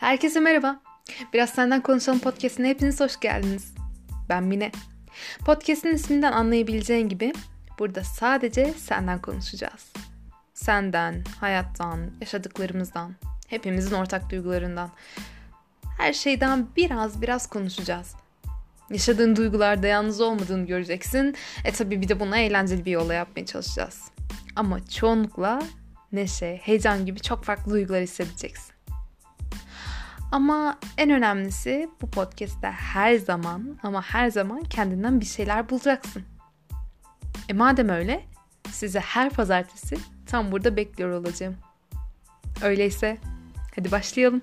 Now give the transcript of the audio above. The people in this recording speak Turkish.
Herkese merhaba. Biraz Senden Konuşalım podcastine hepiniz hoş geldiniz. Ben Mine. Podcast'in isminden anlayabileceğin gibi burada sadece senden konuşacağız. Senden, hayattan, yaşadıklarımızdan, hepimizin ortak duygularından. Her şeyden biraz biraz konuşacağız. Yaşadığın duygularda yalnız olmadığını göreceksin. E tabi bir de bunu eğlenceli bir yolla yapmaya çalışacağız. Ama çoğunlukla neşe, heyecan gibi çok farklı duygular hissedeceksin. Ama en önemlisi bu podcast'te her zaman ama her zaman kendinden bir şeyler bulacaksın. E madem öyle size her pazartesi tam burada bekliyor olacağım. Öyleyse hadi başlayalım.